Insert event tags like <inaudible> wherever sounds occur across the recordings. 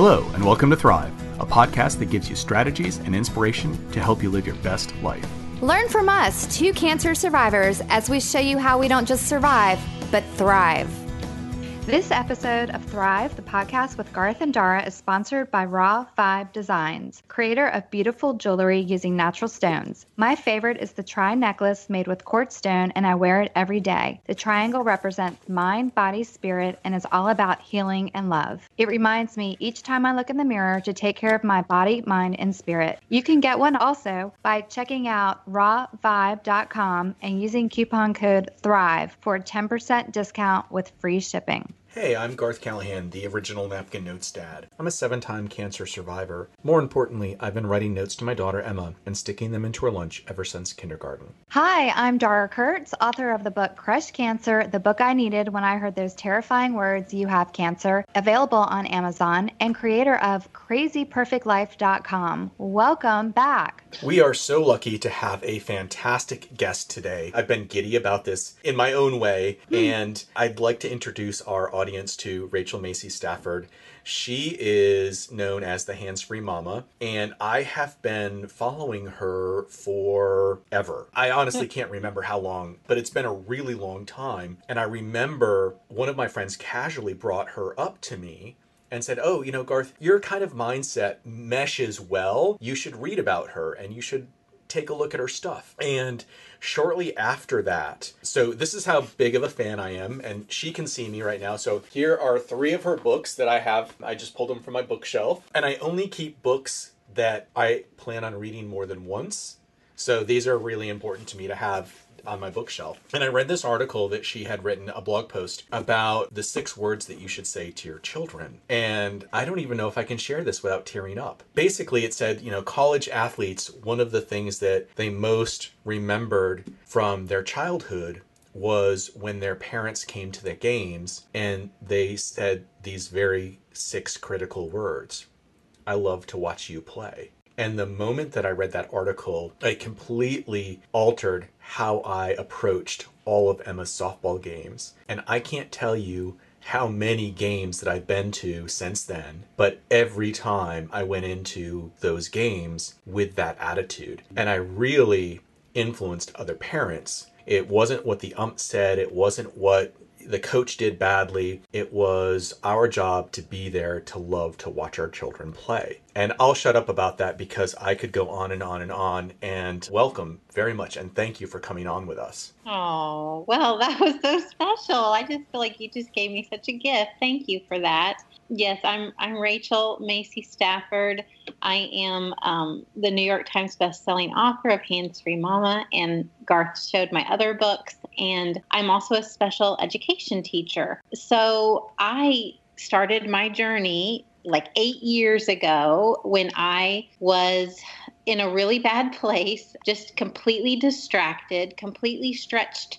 Hello, and welcome to Thrive, a podcast that gives you strategies and inspiration to help you live your best life. Learn from us, two cancer survivors, as we show you how we don't just survive, but thrive. This episode of Thrive, the podcast with Garth and Dara, is sponsored by Raw Vibe Designs, creator of beautiful jewelry using natural stones. My favorite is the tri necklace made with quartz stone, and I wear it every day. The triangle represents mind, body, spirit, and is all about healing and love. It reminds me each time I look in the mirror to take care of my body, mind, and spirit. You can get one also by checking out rawvibe.com and using coupon code THRIVE for a 10% discount with free shipping. Hey, I'm Garth Callahan, the original Napkin Notes dad. I'm a seven time cancer survivor. More importantly, I've been writing notes to my daughter Emma and sticking them into her lunch ever since kindergarten. Hi, I'm Dara Kurtz, author of the book Crush Cancer, the book I needed when I heard those terrifying words, You Have Cancer, available on Amazon, and creator of crazyperfectlife.com. Welcome back. We are so lucky to have a fantastic guest today. I've been giddy about this in my own way, hmm. and I'd like to introduce our audience to Rachel Macy Stafford. She is known as the Hands Free Mama, and I have been following her forever. I honestly hmm. can't remember how long, but it's been a really long time. And I remember one of my friends casually brought her up to me and said, Oh, you know, Garth, your kind of mindset meshes well. You should read about her and you should take a look at her stuff. And shortly after that, so this is how big of a fan I am, and she can see me right now. So here are three of her books that I have. I just pulled them from my bookshelf, and I only keep books that I plan on reading more than once. So these are really important to me to have on my bookshelf. And I read this article that she had written, a blog post about the six words that you should say to your children. And I don't even know if I can share this without tearing up. Basically, it said, you know, college athletes, one of the things that they most remembered from their childhood was when their parents came to the games and they said these very six critical words I love to watch you play. And the moment that I read that article, it completely altered how I approached all of Emma's softball games. And I can't tell you how many games that I've been to since then, but every time I went into those games with that attitude. And I really influenced other parents. It wasn't what the ump said, it wasn't what the coach did badly. It was our job to be there to love to watch our children play. And I'll shut up about that because I could go on and on and on. And welcome very much and thank you for coming on with us. Oh, well, that was so special. I just feel like you just gave me such a gift. Thank you for that. Yes, I'm I'm Rachel Macy Stafford. I am um, the New York Times bestselling author of Hands Free Mama, and Garth showed my other books. And I'm also a special education teacher. So I started my journey like eight years ago when I was in a really bad <laughs> place, just completely distracted, completely stretched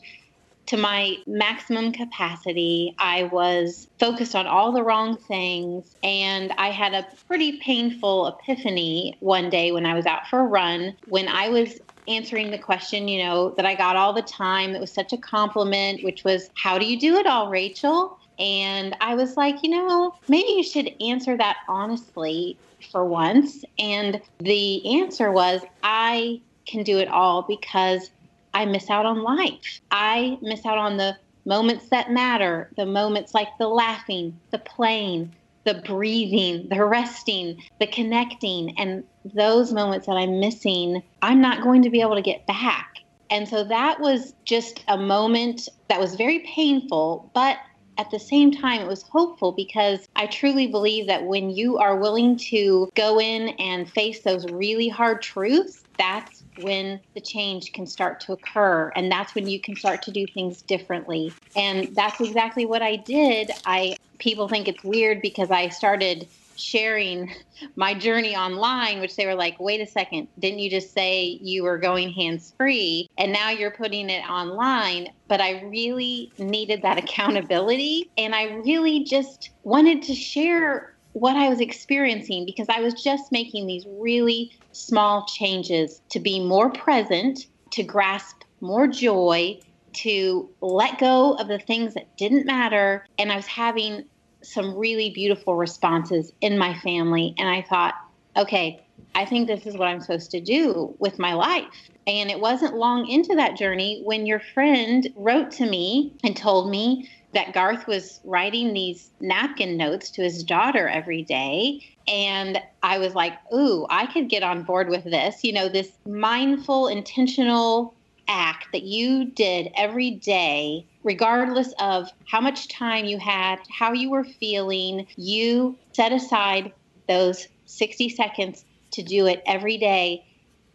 to my maximum capacity. I was focused on all the wrong things. And I had a pretty painful epiphany one day when I was out for a run when I was answering the question, you know, that I got all the time. It was such a compliment, which was, How do you do it all, Rachel? And I was like, you know, maybe you should answer that honestly for once. And the answer was, I can do it all because I miss out on life. I miss out on the moments that matter, the moments like the laughing, the playing, the breathing, the resting, the connecting. And those moments that I'm missing, I'm not going to be able to get back. And so that was just a moment that was very painful, but at the same time, it was hopeful because I truly believe that when you are willing to go in and face those really hard truths, that's when the change can start to occur and that's when you can start to do things differently. And that's exactly what i did. I people think it's weird because i started sharing my journey online which they were like wait a second didn't you just say you were going hands free and now you're putting it online but i really needed that <laughs> accountability and i really just wanted to share what I was experiencing because I was just making these really small changes to be more present, to grasp more joy, to let go of the things that didn't matter. And I was having some really beautiful responses in my family. And I thought, okay, I think this is what I'm supposed to do with my life. And it wasn't long into that journey when your friend wrote to me and told me that Garth was writing these napkin notes to his daughter every day. And I was like, ooh, I could get on board with this. You know, this mindful, intentional act that you did every day, regardless of how much time you had, how you were feeling, you set aside those 60 seconds to do it every day.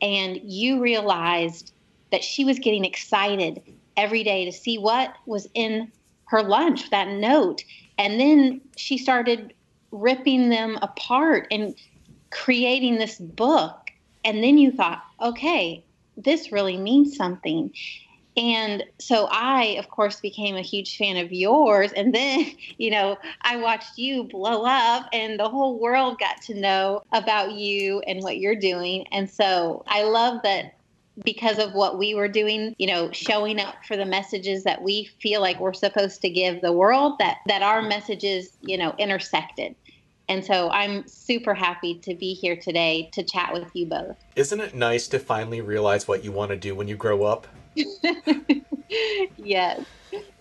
And you realized that she was getting excited every day to see what was in her lunch, that note. And then she started ripping them apart and creating this book. And then you thought, okay, this really means something. And so I, of course, became a huge fan of yours. And then, <laughs> you know, I watched you blow up, and the whole world got to know about you and what you're doing. And so I love that because of what we were doing, you know, showing up for the messages that we feel like we're supposed to give the world, that that our messages, you know, intersected. And so I'm super happy to be here today to chat with you both. Isn't it nice to finally realize what you want to do when you grow up? <laughs> yes,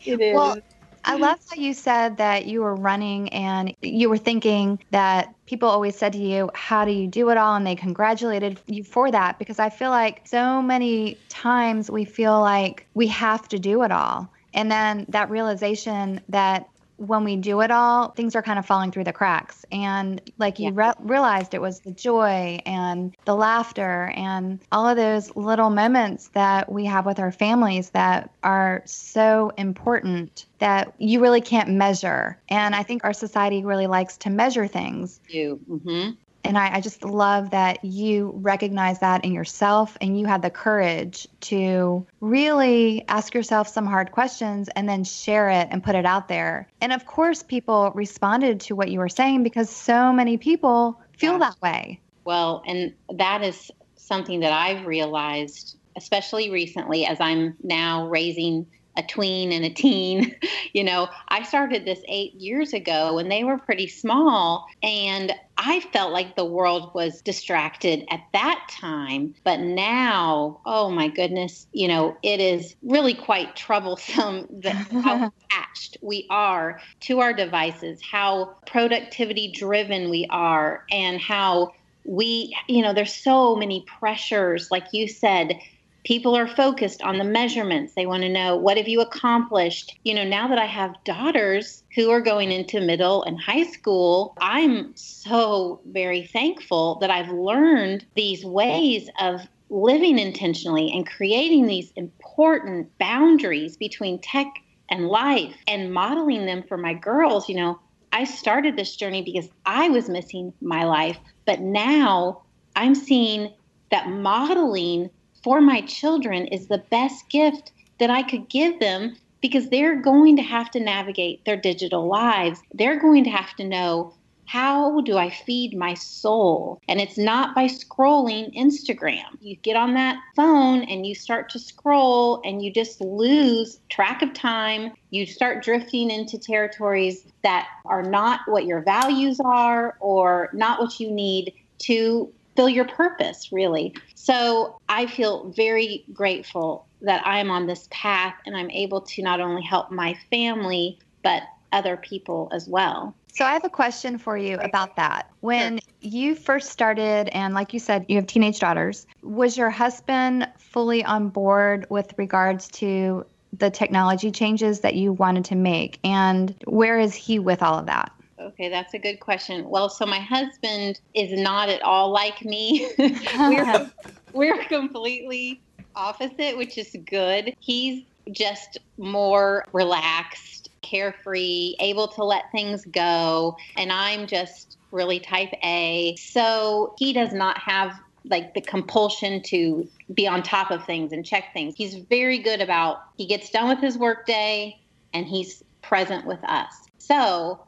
it is. Well, I love how you said that you were running and you were thinking that people always said to you, How do you do it all? And they congratulated you for that because I feel like so many times we feel like we have to do it all. And then that realization that when we do it all, things are kind of falling through the cracks. And like you yeah. re- realized, it was the joy and the laughter and all of those little moments that we have with our families that are so important that you really can't measure. And I think our society really likes to measure things. You. Mm-hmm. And I, I, just love that you recognize that in yourself and you had the courage to really ask yourself some hard questions and then share it and put it out there. And of course, people responded to what you were saying because so many people feel that way. Well, and that is something that I've realized, especially recently, as I'm now raising a tween and a teen. <laughs> You know, I started this eight years ago when they were pretty small, and I felt like the world was distracted at that time. But now, oh my goodness, you know, it is really quite troublesome <laughs> that how <laughs> attached we are to our devices, how productivity driven we are, and how we, you know, there's so many pressures, like you said people are focused on the measurements. They want to know what have you accomplished? You know now that i have daughters who are going into middle and high school i'm so very thankful that i've learned these ways of living intentionally and creating these important boundaries between tech and life and modeling them for my girls. You know i started this journey because i was missing my life but now i'm seeing that modeling for my children is the best gift that I could give them because they're going to have to navigate their digital lives. They're going to have to know how do I feed my soul? And it's not by scrolling Instagram. You get on that phone and you start to scroll and you just lose track of time. You start drifting into territories that are not what your values are or not what you need to fill your purpose, really. So I feel very grateful that I'm on this path and I'm able to not only help my family, but other people as well. So I have a question for you about that. When sure. you first started, and like you said, you have teenage daughters, was your husband fully on board with regards to the technology changes that you wanted to make? And where is he with all of that? Okay, that's a good question. Well, so my husband is not at all like me. <laughs> we're, <laughs> we're completely opposite, which is good. He's just more relaxed, carefree, able to let things go. And I'm just really type A. So he does not have like the compulsion to be on top of things and check things. He's very good about he gets done with his workday and he's present with us. So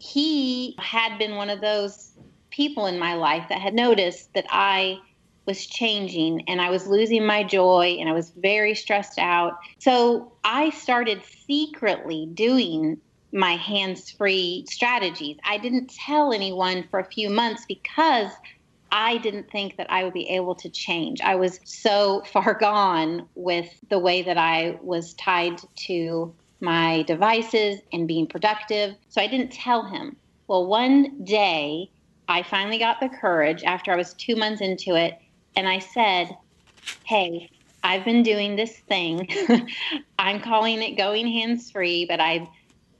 he had been one of those people in my life that had noticed that I was changing and I was losing my joy and I was very stressed out. So I started secretly doing my hands free strategies. I didn't tell anyone for a few months because I didn't think that I would be able to change. I was so <laughs> far gone with the way that I was tied to my devices and being productive. So I didn't tell him. Well, one day I finally got the courage after I was two months into it. And I said, Hey, I've been doing this thing. <laughs> I'm calling it going hands free, but I've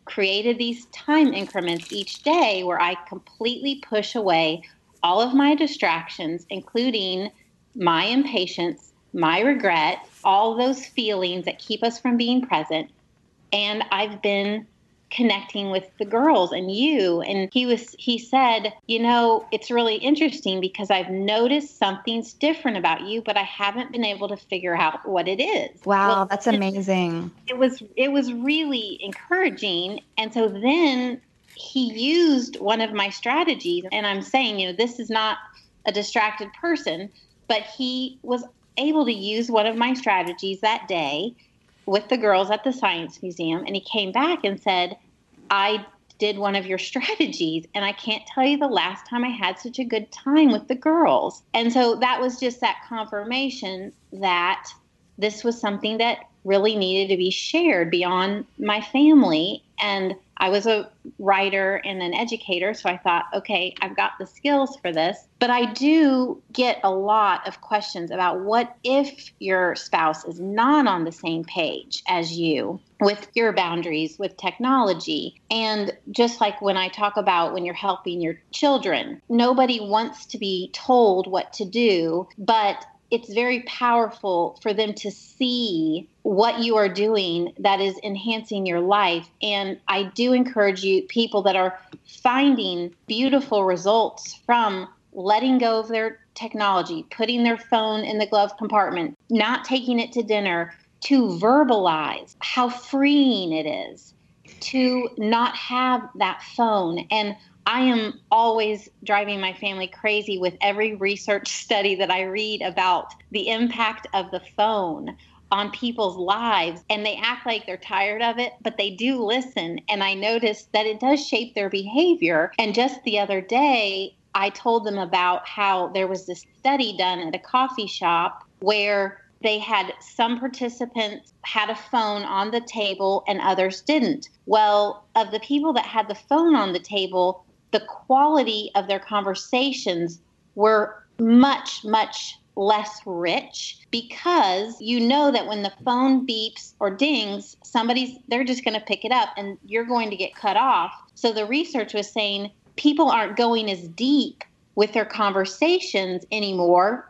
created these time increments each day where I completely push away all of my distractions, including my impatience, my regret, all those feelings that keep us from being present. And I've been connecting with the girls and you. And he was he said you know it's really interesting because i've noticed something's different about you but i haven't been able to figure out what it is. Wow well, that's amazing. it was it was really encouraging. And so then he used one of my strategies. And i'm saying you know this is not a distracted person but he was able to use one of my strategies that day with the girls at the Science Museum, and he came back and said, I did one of your <laughs> strategies, and I can't tell you the last time I had such a good time with the girls. And so that was just that confirmation that this was something that really needed to be shared beyond my family. And I was a writer and an educator, so I thought, okay, I've got the skills for this. But I do get a lot of questions about what if your spouse is not on the same page as you with your boundaries with technology. And just like when I talk about when you're helping your children, nobody wants to be told what to do, but it's very powerful for them to see what you are doing that is enhancing your life. And I do encourage you, people that are finding beautiful results from letting go of their technology, putting their phone in the glove compartment, not taking it to dinner, to verbalize how freeing it is to not have that phone. And I am always driving my family crazy with every research <laughs> study that I read about the impact of the phone on people's lives and they act like they're tired of it, but they do listen. And I noticed that it does shape their behavior. And just the other day, I told them about how there was this study done at a coffee shop where they had some participants had a phone on the table and others didn't. Well, of the people that had the phone on the table, the quality of their conversations were much, much less rich because you know that when the phone beeps or dings, somebody's they're just going to pick it up and you're going to get cut off. So the research was saying people aren't going as deep with their conversations anymore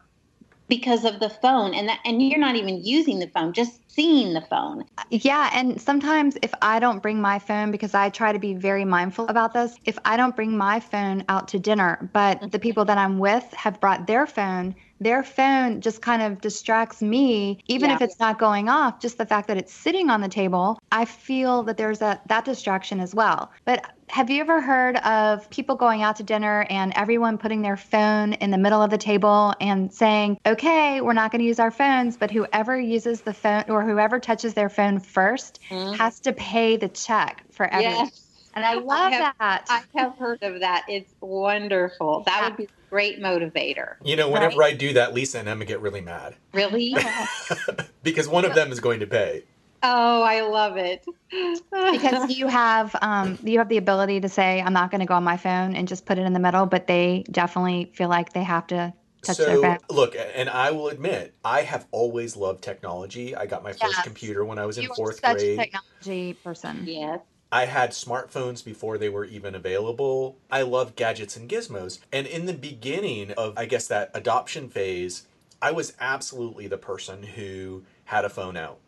because of the phone and that and you're not even using the phone just seeing the phone yeah and sometimes if i don't bring my phone because i try to be very mindful about this if i don't bring my phone out to dinner but the mm-hmm. people that i'm with have brought their phone their phone just kind of distracts me even yeah. if it's not going off just the fact that it's sitting on the table i feel that there's a that distraction as well but have you ever heard of people going out to dinner and everyone putting their phone in the middle of the table and saying okay we're not going to use our phones but whoever uses the phone or whoever touches their phone 1st mm-hmm. has to pay the check for everything yes. And I love I have, that. I have heard of that. It's wonderful. That yeah. would be a great motivator. You know, whenever right? I do that, Lisa and Emma get really mad. Really? <laughs> because one of them is going to pay. Oh, I love it. because you <laughs> have um, you have the ability to say, I'm not going to go on my phone and just put it in the middle, but they definitely feel like they have to touch so, their phone. Look, and I will admit, I have always loved technology. I got my first computer when I was in you fourth such grade. A technology person. Yes. I had smartphones before they were even available. I love gadgets and gizmos. And in the beginning of, I guess, that adoption phase, I was absolutely the person who had a phone out.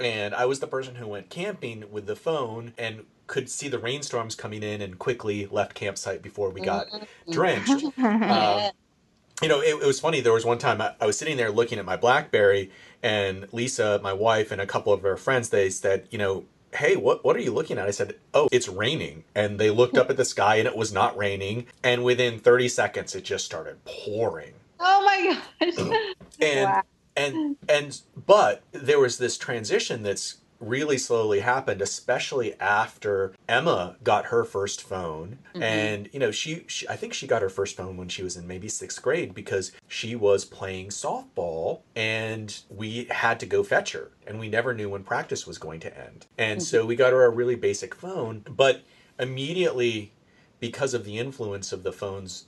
And I was the person who went camping with the phone and could see the rainstorms coming in and quickly left campsite before we got mm-hmm. drenched. <laughs> Um, you know, it, it, was funny. There was one time I, I, was sitting there looking at my BlackBerry, and Lisa, my wife, and a couple of her friends, they said, you know, hey, what, what are you looking at? I said, oh, it's raining. And they looked up at the sky and it was not raining. And within 30 seconds, it just started pouring. Oh my gosh. <clears throat> and, wow. and, and, but there was this transition that's really slowly happened, especially after Emma got her first phone. Mm-hmm. And, you know, she, she, I think she got her first phone when she was in maybe sixth grade because she was playing softball and we had to go fetch her. And we never knew when practice was going to end. And mm-hmm. so we got her a really basic phone. But immediately, because of the influence of the phones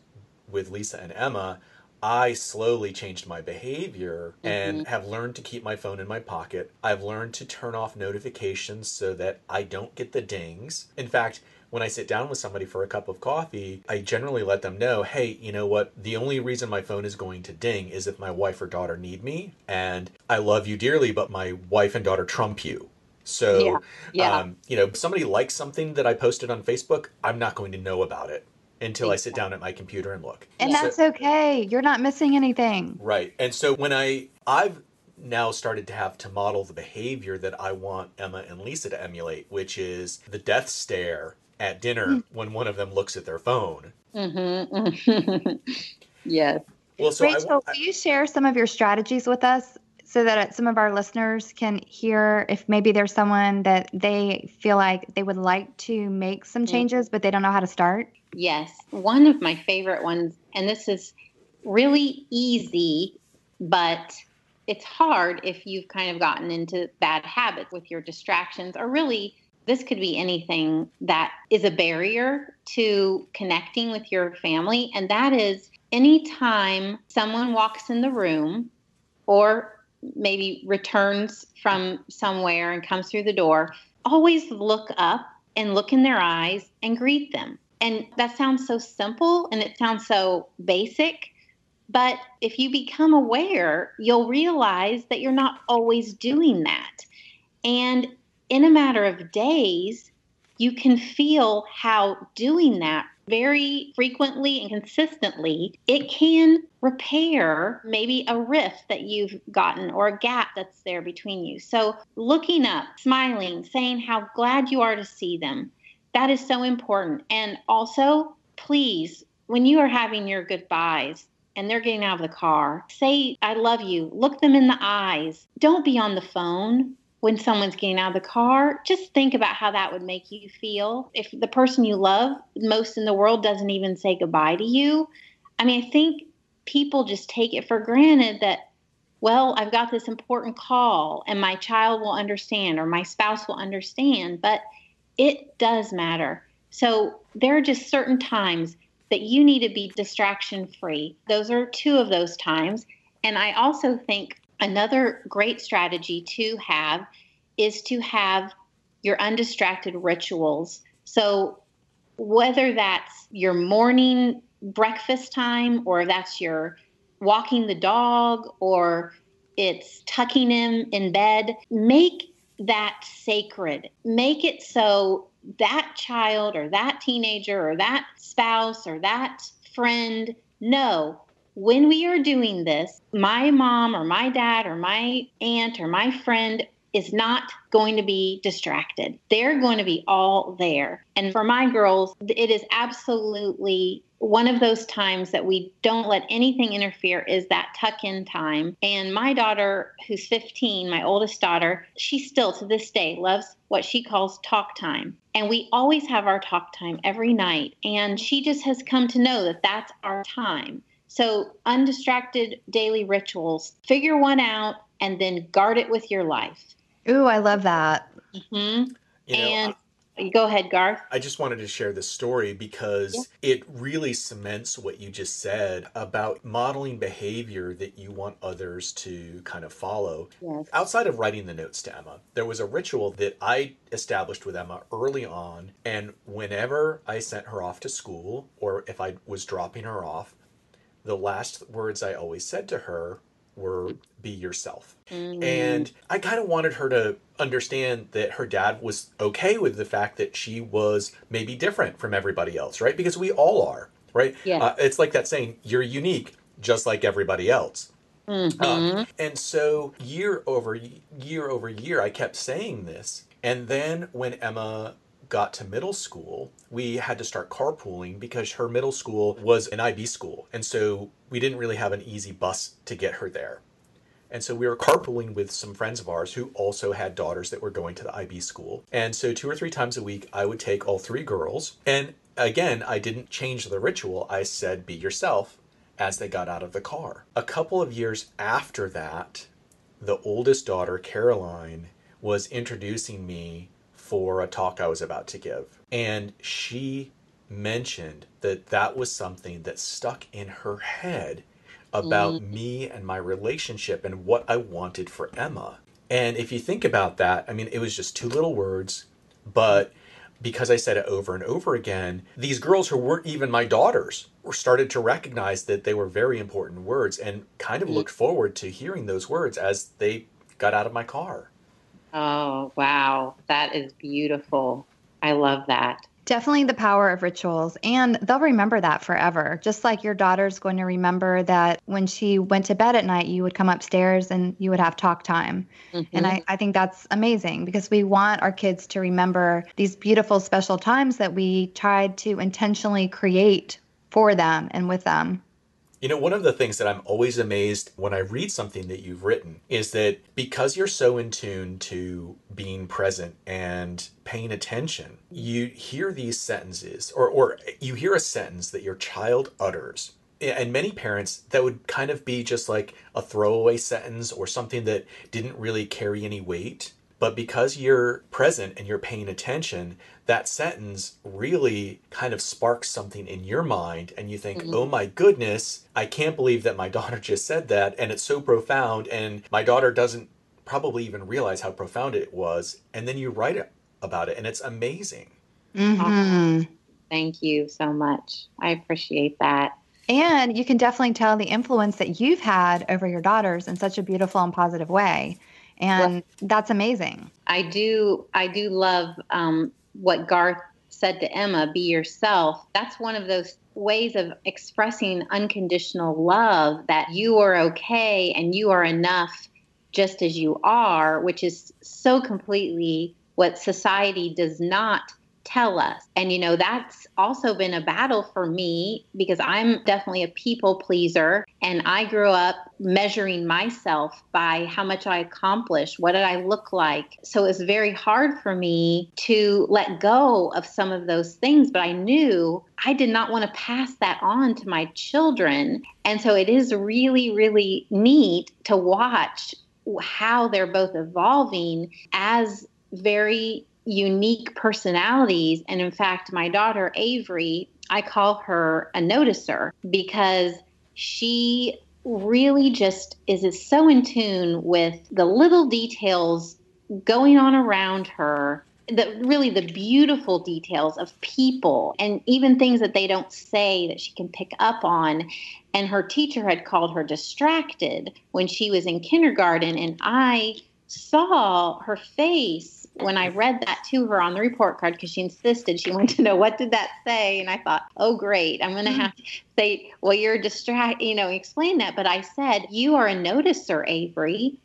with Lisa and Emma, I slowly changed my behavior and mm-hmm. have learned to keep my phone in my pocket. I've learned to turn off notifications so that I don't get the dings. In fact, when I sit down with somebody for a cup of coffee, I generally let them know, hey, you know what? The only reason my phone is going to ding is if my wife or daughter need me. And I love you dearly, but my wife and daughter trump you. So, yeah. Yeah. Um, you know, somebody likes something that I posted on Facebook, I'm not going to know about it until I sit down at my computer and look. And so, that's okay. You're not missing anything. Right. And so when I I've now started to have to model the behavior that I want Emma and Lisa to emulate, which is the death stare at dinner mm. when one of them looks at their phone. Mm-hmm. <laughs> yes. Well, so Rachel, I, I, will you share some of your strategies with us so that some of our listeners can hear if maybe there's someone that they feel like they would like to make some mm. changes, but they don't know how to start? Yes. One of my favorite ones, and this is really easy, but it's hard if you've kind of gotten into bad habits with your distractions, or really, this could be anything that is a barrier to connecting with your family. And that is anytime someone walks in the room or maybe returns from somewhere and comes through the door, always look up and look in their eyes and greet them. And that sounds so simple and it sounds so basic. But if you become aware, you'll realize that you're not always doing that. And in a matter of days, you can feel how doing that very frequently and consistently, it can repair maybe a rift that you've gotten or a gap that's there between you. So, looking up, smiling, saying how glad you are to see them, that is so important. And also, please, when you are having your goodbyes, and they're getting out of the car, say, I love you. Look them in the eyes. Don't be on the phone when someone's getting out of the car, just think about how that would make you feel. If the person you love most in the world doesn't even say goodbye to you, I mean, I think people just take it for granted that, well, I've got this important call and my child will understand or my spouse will understand, but it does matter. So there are just certain times that you need to be distraction free. Those are two of those times. And I also think Another great strategy to have is to have your undistracted rituals. So, whether that's your morning breakfast time, or that's your walking the dog, or it's tucking him in bed, make that sacred. Make it so that child, or that teenager, or that spouse, or that friend know when we are doing this, my mom or my dad or my aunt or my friend is not going to be distracted. They're going to be all there. And for my girls, it is absolutely one of those times that we don't let anything interfere is that tuck in time. And my daughter, who's 15, my oldest daughter, she still to this day loves what she calls talk time. And we always have our talk time every night. And she just has come to know that that's our time. So, undistracted daily rituals, figure one out and then guard it with your life. Ooh, I love that. Mm-hmm. You know, and I, go ahead, Garth. I just wanted to share this story because yeah. it really cements what you just said about modeling behavior that you want others to kind of follow. Yes. Outside of writing the notes to Emma, there was a ritual that I established with Emma early on. And whenever I sent her off to school or if I was dropping her off, the last words I always said to her were be yourself. Mm. And I kind of wanted her to understand that her dad was okay with the fact that she was maybe different from everybody else, right? Because we all are, right? Yeah. Uh, it's like that saying, you're unique just like everybody else. Mm-hmm. Uh, and so year over year over year, I kept saying this. And then when Emma got to middle school, we had to start carpooling because her middle school was an IB school. And so we didn't really have an easy bus to get her there. And so we were carpooling with some friends of ours who also had daughters that were going to the IB school. And so two or three times a week, I would take all three girls. And again, I didn't change the ritual. I said, be yourself as they got out of the car. A couple of years after that, the oldest daughter, Caroline, was introducing me for a talk I was about to give. And she mentioned that that was something that stuck in her head about mm. me and my relationship and what I wanted for Emma. And if you think about that, I mean, it was just two little words, but because I said it over and over again, these girls who weren't even my daughters were started to recognize that they were very important words and kind of mm. looked forward to hearing those words as they got out of my car. Oh, wow. That is beautiful. I love that. Definitely the power of rituals. And they'll remember that forever. Just like your daughter's going to remember that when she went to bed at night, you would come upstairs and you would have talk time. Mm-hmm. And I, I think that's amazing because we want our kids to remember these beautiful, special times that we tried to intentionally create for them and with them. You know, one of the things that I'm always amazed when I read something that you've written is that because you're so in tune to being present and paying attention, you hear these sentences or, or you hear a sentence that your child utters. And many parents, that would kind of be just like a throwaway sentence or something that didn't really carry any weight. But because you're present and you're paying attention, that sentence really kind of sparks something in your mind and you think, mm-hmm. oh my goodness, I can't believe that my <laughs> daughter just said that. And it's so profound. And my daughter doesn't probably even realize how profound it was. And then you write about it and it's amazing. Mm-hmm. Thank you so much. I appreciate that. And you can definitely tell the influence that you've had over your daughters in such a beautiful and positive way and well, that's amazing. I do i do love um, what Garth said to Emma, be yourself, that's one of those ways of expressing unconditional love that you are okay and you are enough just as you are, which is so completely what society does not tell us. And, you know, that's also been a battle for me because I'm definitely a people pleaser. And I grew up measuring myself by how much I accomplished. What did I look like? So it's very hard for me to let go of some of those things. But I knew I did not want to pass that on to my children. And so it is really, really neat to watch how they're both evolving as very unique personalities. And in fact, my daughter, Avery, I call her a noticer because she really just is, so in tune with the little details going on around her the really the beautiful details of people and even things that they don't say that she can pick up on and her teacher had called her distracted when she was in kindergarten and i saw her face when I read that to her on the report card, because she insisted she <laughs> wanted to know what did that say, and I thought, oh great, I'm going to mm-hmm. have to say, well, you're distracted, you know, explain that. But I said, you are a noticer, Avery.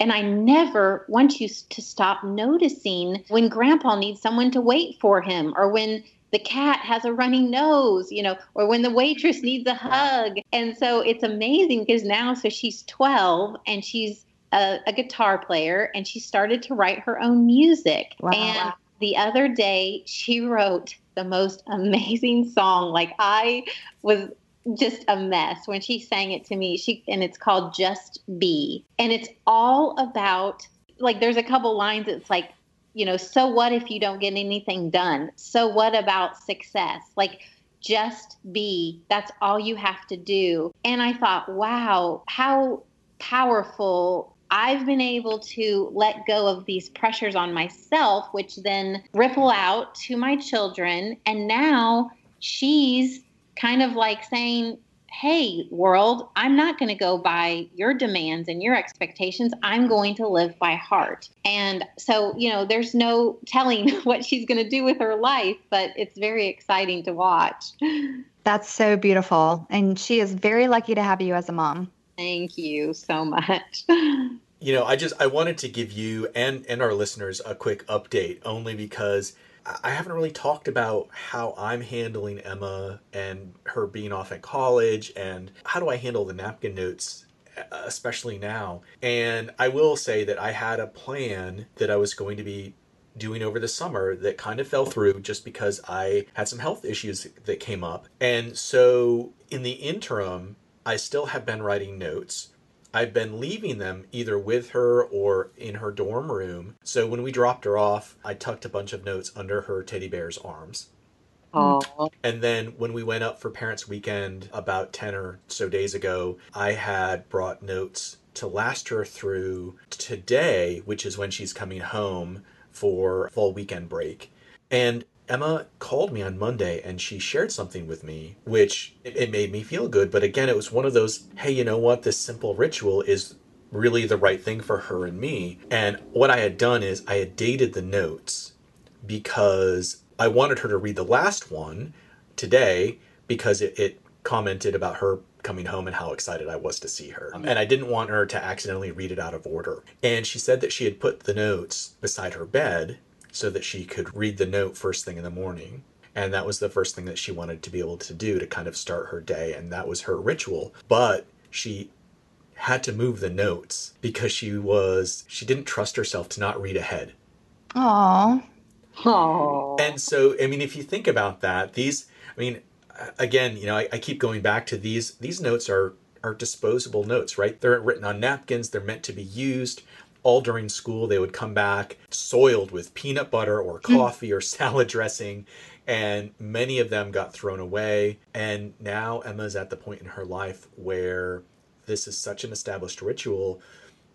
And I never want you to stop noticing when grandpa needs someone to wait for him or when the cat has a running nose, you know, or when the waitress needs a hug. And so it's amazing because now, so she's 12 and she's a, a guitar player and she started to write her own music. Wow. And the other day, she wrote the most <laughs> amazing song. Like I was just a mess when she sang it to me. She and it's called Just Be. And it's all about like there's a couple lines it's like, you know, so what if you don't get anything done? So what about success? Like just be. That's all you have to do. And I thought, wow, how powerful I've been able to let go of these pressures on myself, which then ripple out to my children. And now she's kind of like saying, Hey, world, I'm not going to go by your demands and your expectations. I'm going to live by heart. And so, you know, there's no telling <laughs> what she's going to do with her life, but it's very exciting to watch. <laughs> That's so beautiful. And she is very lucky to have you as a mom. Thank you so much. <laughs> you know, I just I wanted to give you and and our listeners a quick update only because I haven't really talked about how I'm handling Emma and her being off at college and how do I handle the napkin notes uh, especially now. And I will say that I had a plan that I was going to be doing over the summer that kind of fell through just because I had some health issues that came up. And so in the interim, I still have been writing notes. I've been leaving them either with her or in her dorm room. So when we dropped her off, I tucked a bunch of notes under her teddy bear's arms. Oh, And then when we went up for Parents Weekend about 10 or so days ago, I had brought notes to last her through today, which is when she's coming home for fall weekend break. And Emma called me on Monday and she shared something with me, which it, it made me feel good. But again, it was one of those, hey, you know what? This simple ritual is really the right thing for her and me. And what I had done is I had dated the notes because I wanted her to read the last one today because it, it commented about her coming home and how excited I was to see her. And I didn't want her to accidentally read it out of order. And she said that she had put the notes beside her bed so that she could read the note first thing in the morning. And that was the first thing that she wanted to be able to do to kind of start her day. And that was her ritual. But she had to move the notes because she was, she didn't trust herself to not read ahead. Aw. oh. And so, I mean, if you think about that, these, I mean, again, you know, I, I keep going back to these. These notes are are disposable notes, right? They're written on napkins. They're meant to be used. All during school, they would come back soiled with peanut butter or coffee or <laughs> salad dressing, and many of them got thrown away. And now Emma's at the point in her life where this is such an established ritual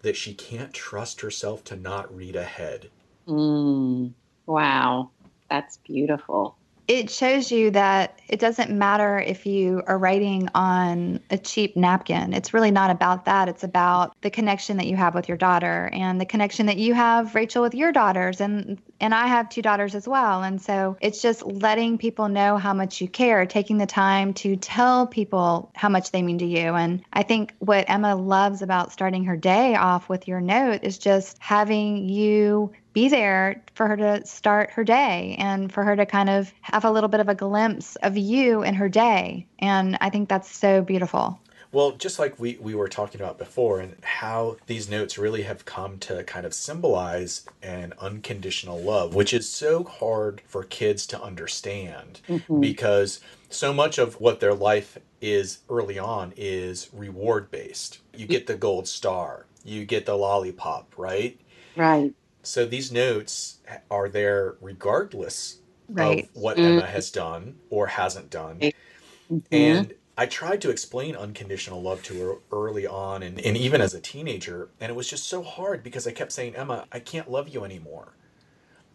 that she can't trust herself to not read ahead. Mm, wow, that's beautiful. It shows you that it doesn't matter if you are writing on a cheap napkin. It's really not about that. It's about the connection that you have with your daughter and the connection that you have, Rachel, with your daughters. And and I have two daughters as well. And so it's just letting people know how much you care, taking the time to tell people how much they mean to you. And I think what Emma loves about starting her day off with your note is just having you be there for her to start her day and for her to kind of have a little bit of a glimpse of you in her day. And I think that's so beautiful. Well, just like we, we were talking about before, and how these notes really have come to kind of symbolize an unconditional love, which is so hard for kids to understand Mhm. because so much of what their life is early on is reward based. You get the gold star, you get the lollipop, right? Right. So these notes are there regardless Right. of what Mm. Emma has done or hasn't done. Mhm. And I tried to explain unconditional love to her early on and, and even as a teenager. And it was just so hard because I kept saying, Emma, I can't love you anymore.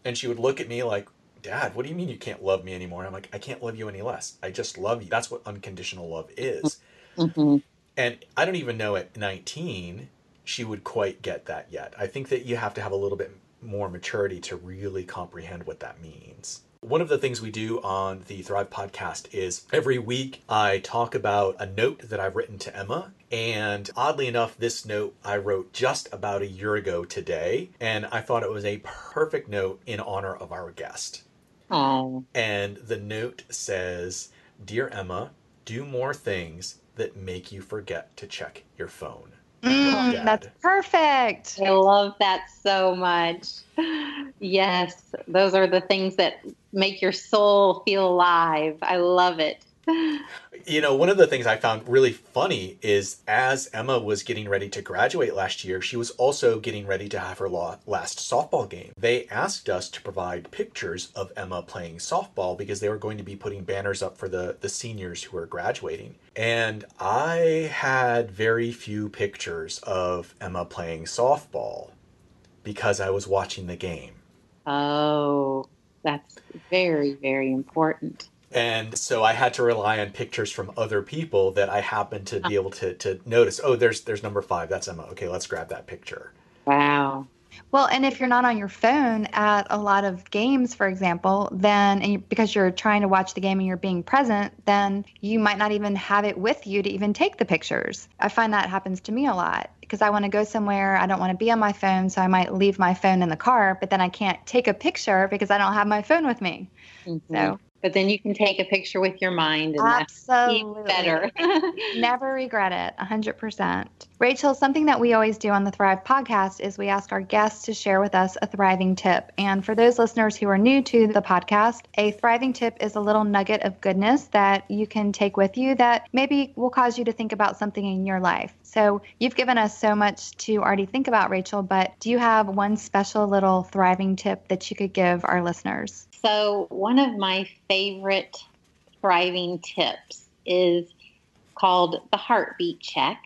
And she would look at me like, Dad, what do you mean you can't love me anymore? And I'm like, I can't love you any less. I just love you. That's what unconditional love is. Mhm. And I don't even know at 19 she would quite get that yet. I think that you have to have a little bit more maturity to really comprehend what that means. One of the things we do on the Thrive podcast is every week I talk about a note that I've written to Emma. And oddly enough, this note I wrote just about a year ago today. And I thought it was a perfect note in honor of our guest. Oh. And the note says, Dear Emma, do more things that make you forget to check your phone. Mm, that's perfect. I love that so much. Yes, those are the things that make your soul feel alive. I love it. You know, one of the things I found really funny is as Emma was getting ready to graduate last year, she was also getting ready to have her last softball game. They asked us to provide pictures of Emma playing softball because they were going to be putting banners up for the, the seniors who were graduating. And I had very few pictures of Emma playing softball because I was watching the game. Oh, that's very, very important. And so I had to rely on pictures from other people that I happened to be able to, to notice. Oh, there's there's number five. That's Emma. Okay, let's grab that picture. Wow. Well, and if you're not on your phone at a lot of games, for example, then and you, because you're trying to watch the game and you're being present, then you might not even have it with you to even take the pictures. I find that happens to me a lot because I want to go somewhere, I don't want to be on my phone, so I might leave my phone in the car, but then I can't take a picture because I don't have my phone with me. Mhm. So but then you can take a picture with your mind and that's Absolutely. better. <laughs> Never regret it. 100%. Rachel, something that we always do on the Thrive podcast is we ask our guests to share with us a thriving tip. And for those listeners who are new to the podcast, a thriving tip is a little nugget of goodness that you can take with you that maybe will cause you to think about something in your life. So you've given us so much to already think about, Rachel, but do you have one special little thriving tip that you could give our listeners? So, one of my favorite thriving tips is called the heartbeat check.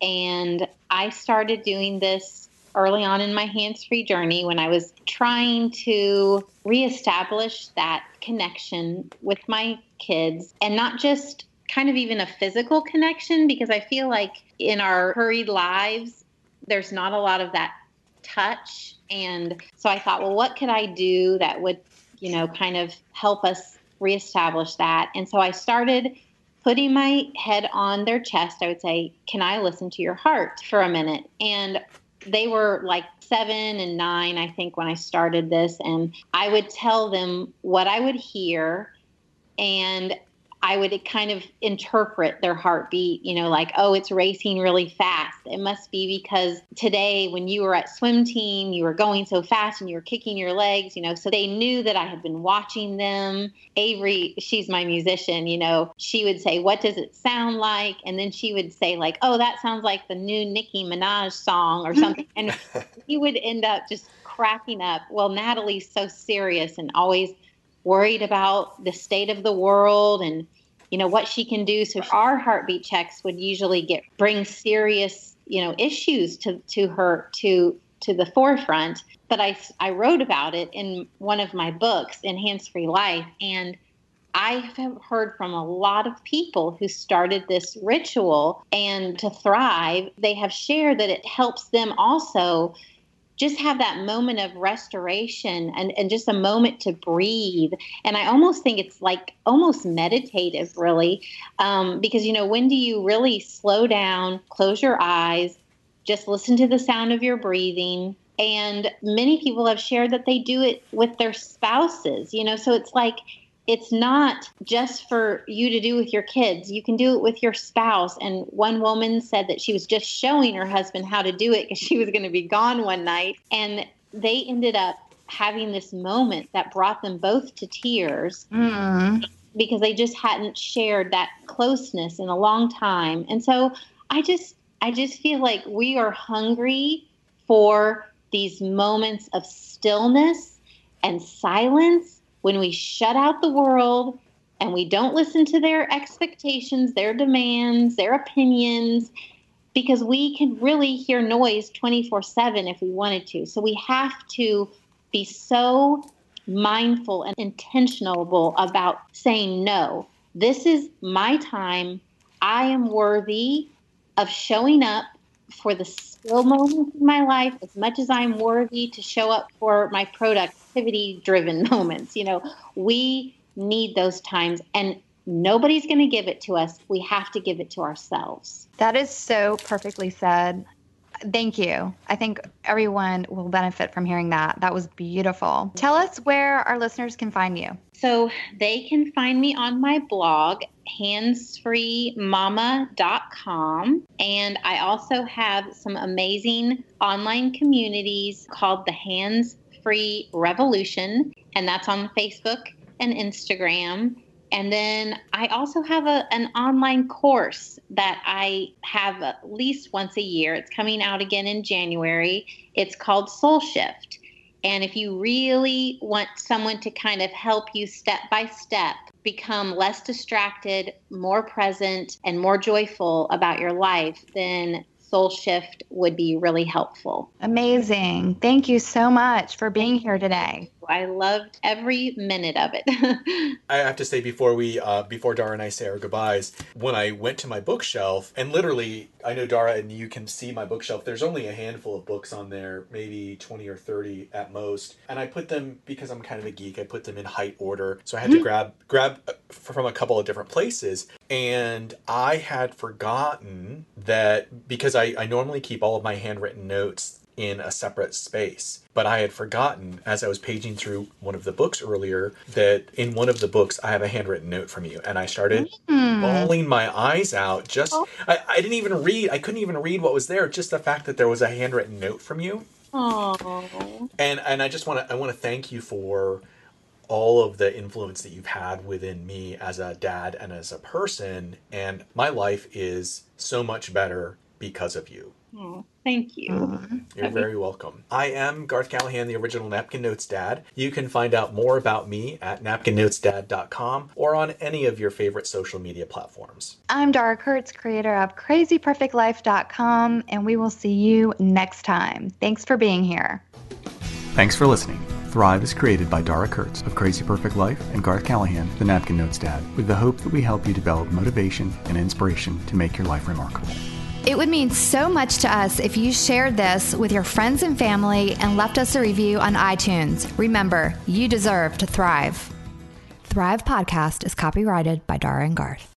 And I started doing this early on in my hands free journey when I was trying to reestablish that connection with my kids and not just kind of even a physical connection because I feel like in our hurried lives, there's not a lot of that touch. And so I thought, well, what could I do that would, you know, kind of help us reestablish that? And so I started putting my head on their chest. I would say, Can I listen to your heart for a minute? And they were like seven and nine, I think, when I started this. And I would tell them what I would hear. And I would kind of interpret their heartbeat, you know, like, oh, it's racing really fast. It must be because today, when you were at swim team, you were going so fast and you were kicking your legs, you know. So they knew that I had been watching them. Avery, she's my musician, you know, she would say, What does it sound like? And then she would say, like, oh, that sounds like the new Nicki Minaj song or something. and <laughs> he would end up just cracking up. Well, Natalie's so serious and always worried about the state of the world and you know what she can do. So our heartbeat checks would usually get bring serious you know issues to to her to to the forefront. But i i wrote about it in one of my books in Hands Free Life. And I have heard from a lot of people who started this ritual and to thrive, they have shared that it helps them also just have that moment of restoration and, and just a moment to breathe. And I almost think it's like almost meditative, really, um, because, you know, when do you really slow down, close your eyes, just listen to the sound of your breathing? And many people have shared that they do it with their spouses, you know, so it's like, it's not just for you to do with your kids. You can do it with your spouse. And one woman said that she was just showing her husband how to do it because <laughs> she was going to be gone one night. And they ended up having this moment that brought them both to tears Mm. because they just hadn't shared that closeness in a long time. And so I just I just feel like we are hungry for these moments of stillness and silence when we shut out the world and we don't listen to their expectations, their demands, their opinions, because we can really hear noise 24 7 if we wanted to. So we have to be so mindful and intentional about saying no. This is my time. I am worthy of showing up for the still moments in my life as much as I'm worthy to show up for my productivity driven <laughs> moments. You know, we need those times and nobody's going to give it to us. We have to give it to ourselves. That is so perfectly said. Thank you. I think everyone will benefit from hearing that. That was beautiful. Tell us where our listeners can find you. So they can find me on my blog, handsfreemama.com. And I also have some amazing online communities called the Hands Free Revolution, and that's on Facebook and Instagram. And then I also have a, an online course that I have at least once a year. It's coming out again in January. It's called Soul Shift. And if you really want someone to kind of help you step by step become less distracted, more present, and more joyful about your life, then Soul Shift would be really helpful. Amazing. Thank you so much for being here today. I loved every minute of it. <laughs> I have to say before we uh, before Dara and I say our goodbyes, when I went to my bookshelf, and literally, I know Dara and you can see my bookshelf. There's only a handful of books on there, maybe twenty or thirty at most, and I put them because I'm kind of a geek. I put them in height order, so I had to grab grab uh, from a couple of different places, and I had forgotten that because I, I normally keep all of my handwritten notes in a separate space. But I had forgotten as I was paging through one of the books earlier that in one of the books I have a handwritten note from you. And I started hmm. bawling my eyes out. Just, oh. I, I didn't even read, I couldn't even read what was there. Just the fact that there was a handwritten note from you. Oh, And, and I just want to, I want to thank you for all of the influence that you've had within me as a dad and as a person. And my life is so much better because of you. Thank you. Mm-hmm. You're very welcome. I am Garth Callahan, the original Napkin Notes Dad. You can find out more about me at napkinnotesdad.com or on any of your favorite social media platforms. I'm Dara Kurtz, creator of crazyperfectlife.com, and we will see you next time. Thanks for being here. Thanks for listening. Thrive is created by Dara Kurtz of Crazy Perfect Life and Garth Callahan, the Napkin Notes Dad, with the hope that we help you develop motivation and inspiration to make your life remarkable. It would mean so much to us if you shared this with your friends and family and left us a review on iTunes. Remember, you deserve to thrive. Thrive Podcast is copyrighted by Dara and Garth.